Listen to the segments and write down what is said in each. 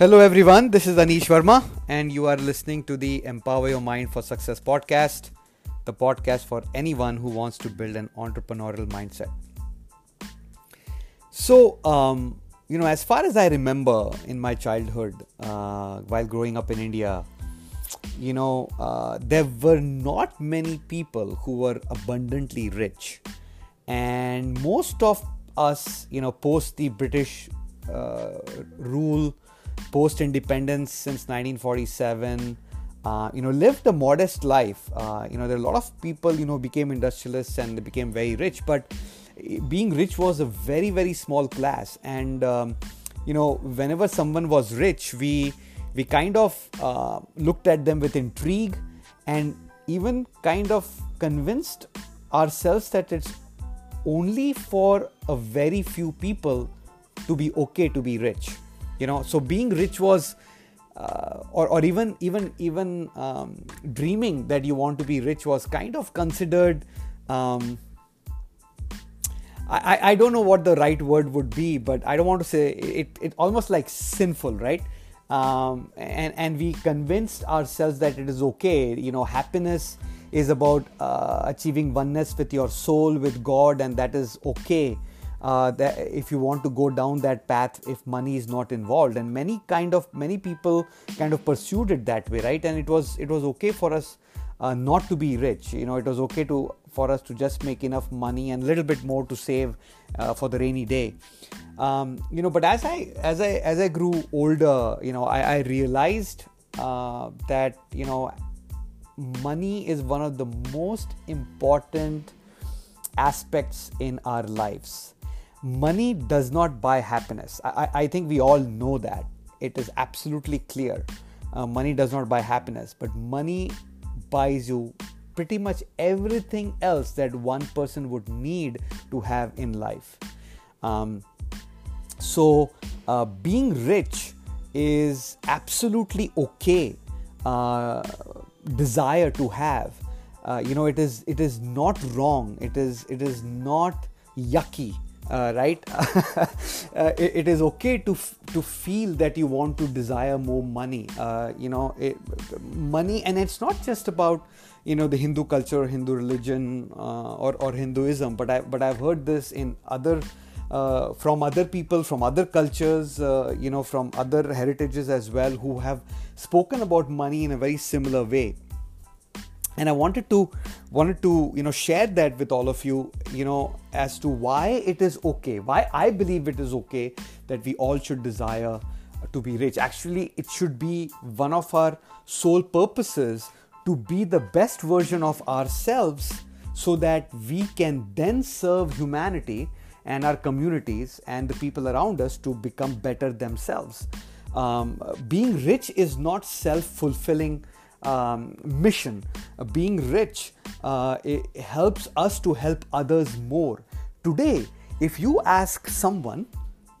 Hello, everyone. This is Anish Verma, and you are listening to the Empower Your Mind for Success podcast, the podcast for anyone who wants to build an entrepreneurial mindset. So, um, you know, as far as I remember in my childhood, uh, while growing up in India, you know, uh, there were not many people who were abundantly rich, and most of us, you know, post the British uh, rule post independence since 1947 uh, you know lived a modest life. Uh, you know there are a lot of people you know became industrialists and they became very rich but being rich was a very very small class. And um, you know whenever someone was rich we we kind of uh, looked at them with intrigue and even kind of convinced ourselves that it's only for a very few people to be okay to be rich you know so being rich was uh, or, or even even even um, dreaming that you want to be rich was kind of considered um, I, I don't know what the right word would be but i don't want to say it, it almost like sinful right? Um, and and we convinced ourselves that it is okay. You know happiness is about uh, achieving oneness with your soul with god and that is okay uh, that if you want to go down that path if money is not involved and many kind of many people kind of pursued it that way right? And it was it was okay for us uh, not to be rich. You know it was okay to for us to just make enough money and a little bit more to save uh, for the rainy day. Um, you know but as i as i as i grew older you know i, I realized uh, that you know money is one of the most important aspects in our lives money does not buy happiness. I, I think we all know that. It is absolutely clear. Uh, money does not buy happiness, but money buys you pretty much everything else that one person would need to have in life. Um, so, uh, being rich is absolutely okay uh, desire to have. Uh, you know, it is it is not wrong. It is it is not yucky uh, right? Uh, it, it is okay to f- to feel that you want to desire more money. Uh, you know it, money and it's not just about you know the hindu culture hindu religion uh, or, or hinduism but i but i've heard this in other uh, from other people from other cultures uh, you know from other heritages as well who have spoken about money in a very similar way and i wanted to wanted to you know share that with all of you you know as to why it is okay why i believe it is okay that we all should desire to be rich. Actually it should be one of our sole purposes to be the best version of ourselves so that we can then serve humanity and our communities and the people around us to become better themselves. Um, being rich is not self-fulfilling um, mission, uh, being rich, uh, helps us to help others more. Today, if you ask someone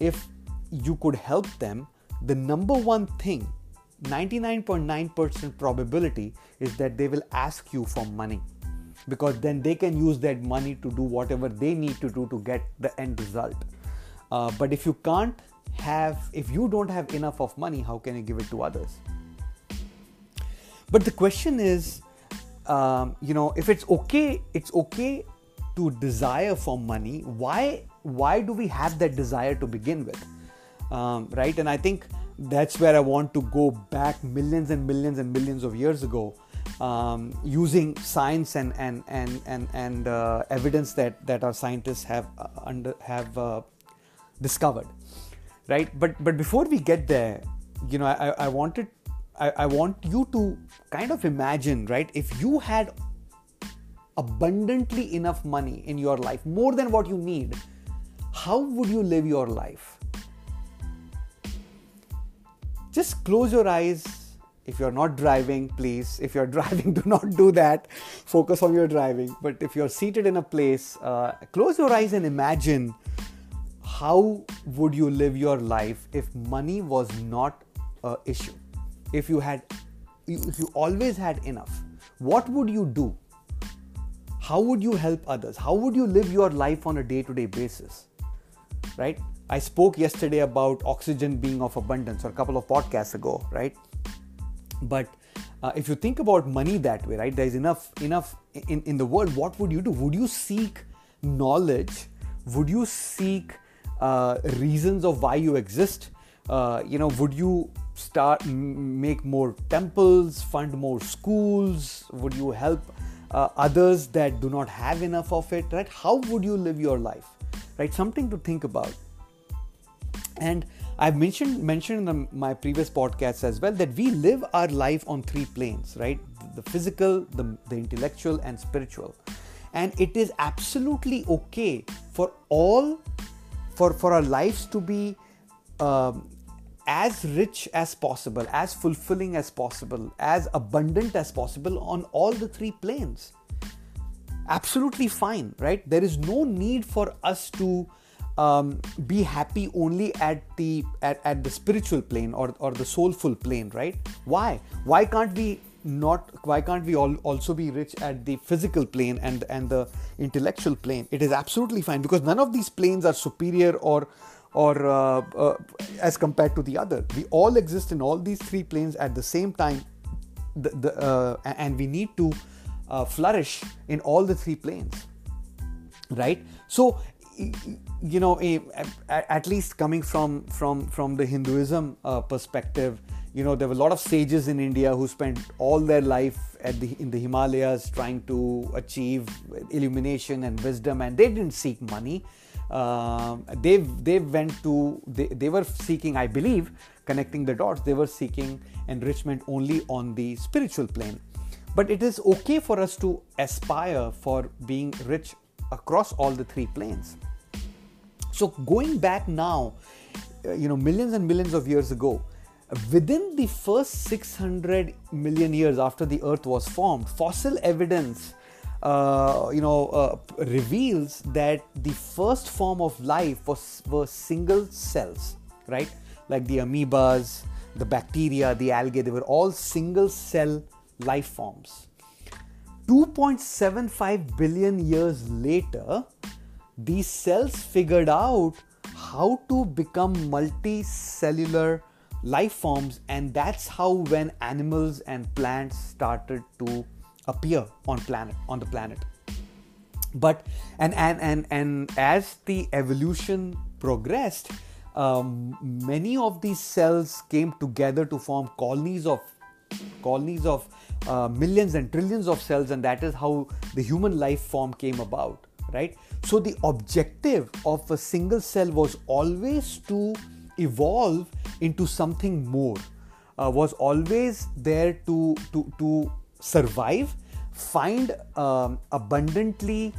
if you could help them, the number one thing, 99.9% probability, is that they will ask you for money because then they can use that money to do whatever they need to do to get the end result. Uh, but if you can't have, if you don't have enough of money, how can you give it to others? But the question is, um, you know, if it's okay, it's okay to desire for money. Why? Why do we have that desire to begin with? Um, right? And I think that's where I want to go back millions and millions and millions of years ago, um, using science and and and and and uh, evidence that that our scientists have uh, under have uh, discovered, right? But but before we get there, you know, I, I wanted I, I want you to kind of imagine, right? If you had abundantly enough money in your life, more than what you need, how would you live your life? Just close your eyes. If you're not driving, please. If you're driving, do not do that. Focus on your driving. But if you're seated in a place, uh, close your eyes and imagine how would you live your life if money was not an issue if you had if you always had enough what would you do how would you help others how would you live your life on a day to day basis right I spoke yesterday about oxygen being of abundance or a couple of podcasts ago, right? But uh, if you think about money that way, right, there's enough enough in, in the world. What would you do? Would you seek knowledge? Would you seek uh, reasons of why you exist? Uh, you know, would you start make more temples, fund more schools? Would you help uh, others that do not have enough of it? Right? How would you live your life? Right? Something to think about. And I've mentioned mentioned in my previous podcasts as well that we live our life on three planes, right? The physical, the, the intellectual, and spiritual. And it is absolutely okay for all for for our lives to be um, as rich as possible, as fulfilling as possible, as abundant as possible on all the three planes. Absolutely fine, right? There is no need for us to um, be happy only at the at, at the spiritual plane or, or the soulful plane right why why can't we not why can't we all also be rich at the physical plane and and the intellectual plane it is absolutely fine because none of these planes are superior or or uh, uh, as compared to the other. We all exist in all these three planes at the same time. The, the, uh, and we need to uh, flourish in all the three planes. Right? So you know, at least coming from from from the Hinduism uh, perspective, you know, there were a lot of sages in India who spent all their life the in the Himalayas trying to achieve illumination and wisdom, and they didn't seek money. Uh, they they went to they, they were seeking, I believe, connecting the dots. They were seeking enrichment only on the spiritual plane. But it is okay for us to aspire for being rich across all the three planes. So going back now, uh, you know, millions and millions of years ago, within the first 600 million years after the Earth was formed, fossil evidence, uh, you know, uh, reveals that the first form of life was were single cells, right? Like the amoebas, the bacteria, the algae, they were all single cell life forms. 2.75 billion years later, these cells figured out how to become multicellular life forms and that's how when animals and plants started to appear on planet on the planet. But and and and, and as the evolution progressed um, many of these cells came together to form colonies of colonies of uh, millions and trillions of cells and that is how the human life form came about right? So the objective of a single cell was always to evolve into something more, uh, was always there to, to, to survive, find um, abundantly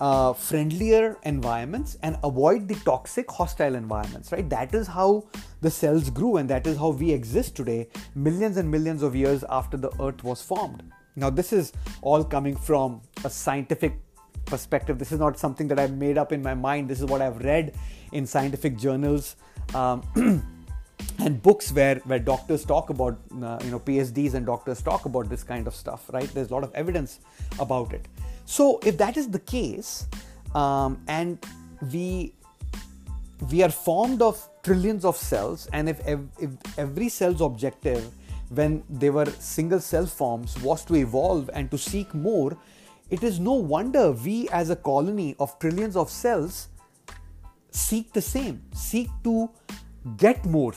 uh, friendlier environments and avoid the toxic hostile environments right that is how the cells grew and that is how we exist today millions and millions of years after the earth was formed now this is all coming from a scientific perspective. This is not something that I've made up in my mind. This is what I've read in scientific journals um, and books where where doctors talk about uh, you know PhDs and doctors talk about this kind of stuff. Right? There's a lot of evidence about it. So if that is the case, um, and we we are formed of trillions of cells, and if, ev- if every cell's objective when they were single cell forms was to evolve and to seek more it is no wonder we, as a colony of trillions of cells, seek the same, seek to get more,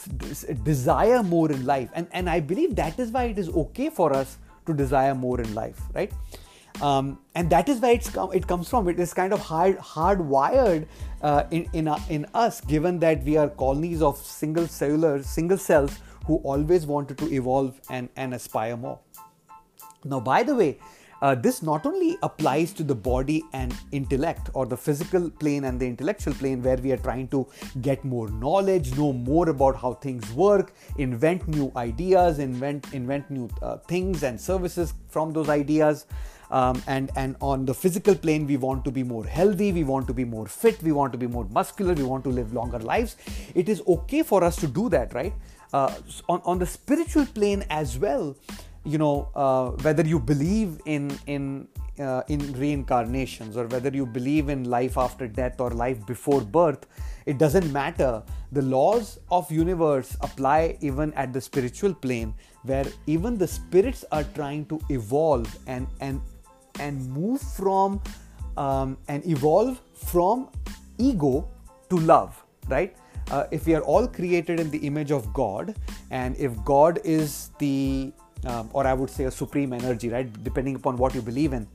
desire more in life. And, and I believe that is why it is okay for us to desire more in life, right? Um, and that is where it's come, it comes from. It is kind of hard hardwired uh, in in, uh, in us, given that we are colonies of single cellular single cells who always wanted to evolve and, and aspire more. Now, by the way, uh, this not only applies to the body and intellect or the physical plane and the intellectual plane where we are trying to get more knowledge know more about how things work invent new ideas invent invent new uh, things and services from those ideas. Um, and and on the physical plane we want to be more healthy we want to be more fit we want to be more muscular we want to live longer lives. It is okay for us to do that right? Uh, on, on the spiritual plane as well you know uh, whether you believe in in uh, in reincarnations or whether you believe in life after death or life before birth it doesn't matter. The laws of universe apply even at the spiritual plane where even the spirits are trying to evolve and and and move from um, and evolve from ego to love right? Uh, if we are all created in the image of god and if god is the um, or i would say a supreme energy right? Depending upon what you believe in.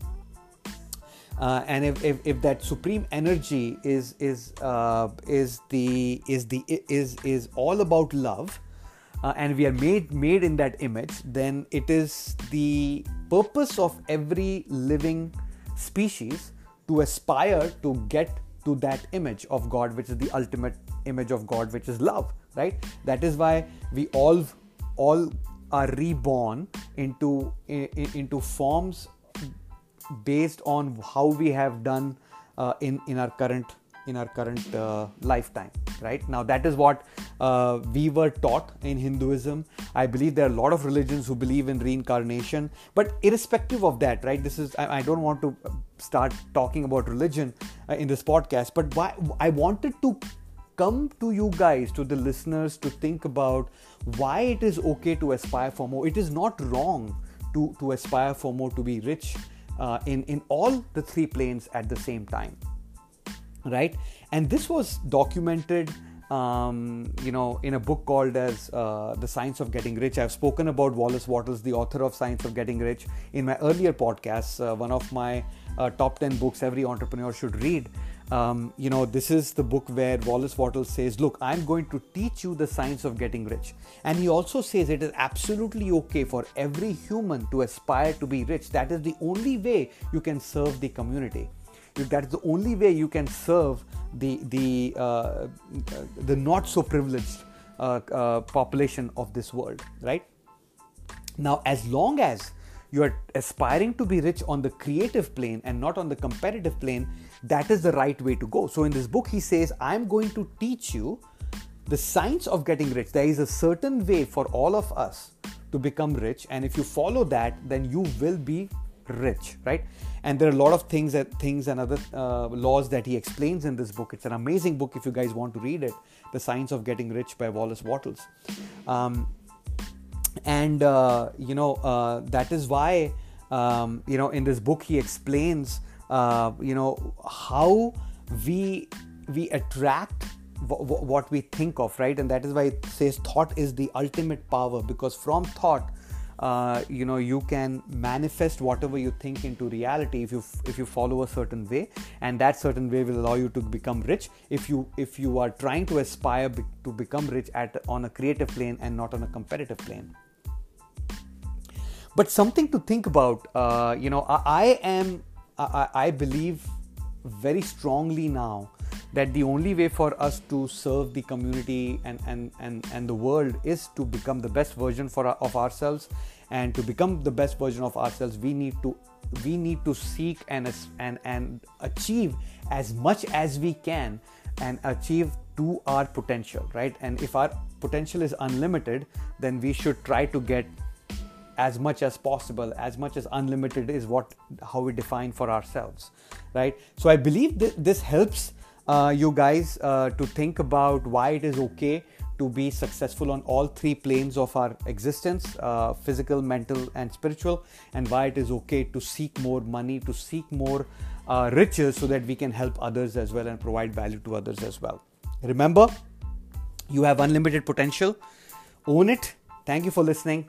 Uh, and if, if, if, that supreme energy is is uh, is the is the is is all about love uh, and we are made made in that image then it is the purpose of every living species to aspire to get to that image of god which is the ultimate image of god which is love right? That is why we all all are reborn into into forms based on how we have done uh, in in our current in our current uh, lifetime right? Now that is what uh, we were taught in hinduism. I believe there are a lot of religions who believe in reincarnation but irrespective of that right this is i, I don't want to start talking about religion uh, in this podcast but why i wanted to come to you guys to the listeners to think about why it is okay to aspire for more it is not wrong to to aspire for more to be rich uh, in in all the three planes at the same time right and this was documented um, you know, in a book called as uh, The Science of Getting Rich. I've spoken about Wallace Wattles, the author of Science of Getting Rich, in my earlier podcasts. Uh, one of my uh, top 10 books every entrepreneur should read. Um, you know, this is the book where Wallace Wattles says, Look, I'm going to teach you the science of getting rich. And he also says it is absolutely okay for every human to aspire to be rich. That is the only way you can serve the community. That is the only way you can serve the the uh, the not so privileged uh, uh, population of this world, right? Now, as long as you are aspiring to be rich on the creative plane and not on the competitive plane, that is the right way to go. So, in this book, he says, I'm going to teach you the science of getting rich. There is a certain way for all of us to become rich, and if you follow that, then you will be rich, right? And there are a lot of things that things and other uh, laws that he explains in this book. It's an amazing book if you guys want to read it, "The Science of Getting Rich" by Wallace Wattles. Um, and uh, you know uh, that is why um, you know in this book he explains uh, you know how we we attract w- w- what we think of right? And that is why it says thought is the ultimate power because from thought uh, you know you can manifest whatever you think into reality if you if you follow a certain way. And that certain way will allow you to become rich if you if you are trying to aspire be, to become rich at on a creative plane and not on a competitive plane but something to think about uh, you know I, I am I, I believe very strongly now that the only way for us to serve the community and, and, and, and the world is to become the best version for of ourselves. And to become the best version of ourselves we need to we need to seek and and and achieve as much as we can and achieve to our potential right? And if our potential is unlimited then we should try to get as much as possible as much as unlimited is what how we define for ourselves right? So i believe that this helps uh, you guys uh, to think about why it is okay to be successful on all three planes of our existence uh, physical mental and spiritual and why it is okay to seek more money to seek more uh, riches so that we can help others as well and provide value to others as well. Remember you have unlimited potential. Own it. Thank you for listening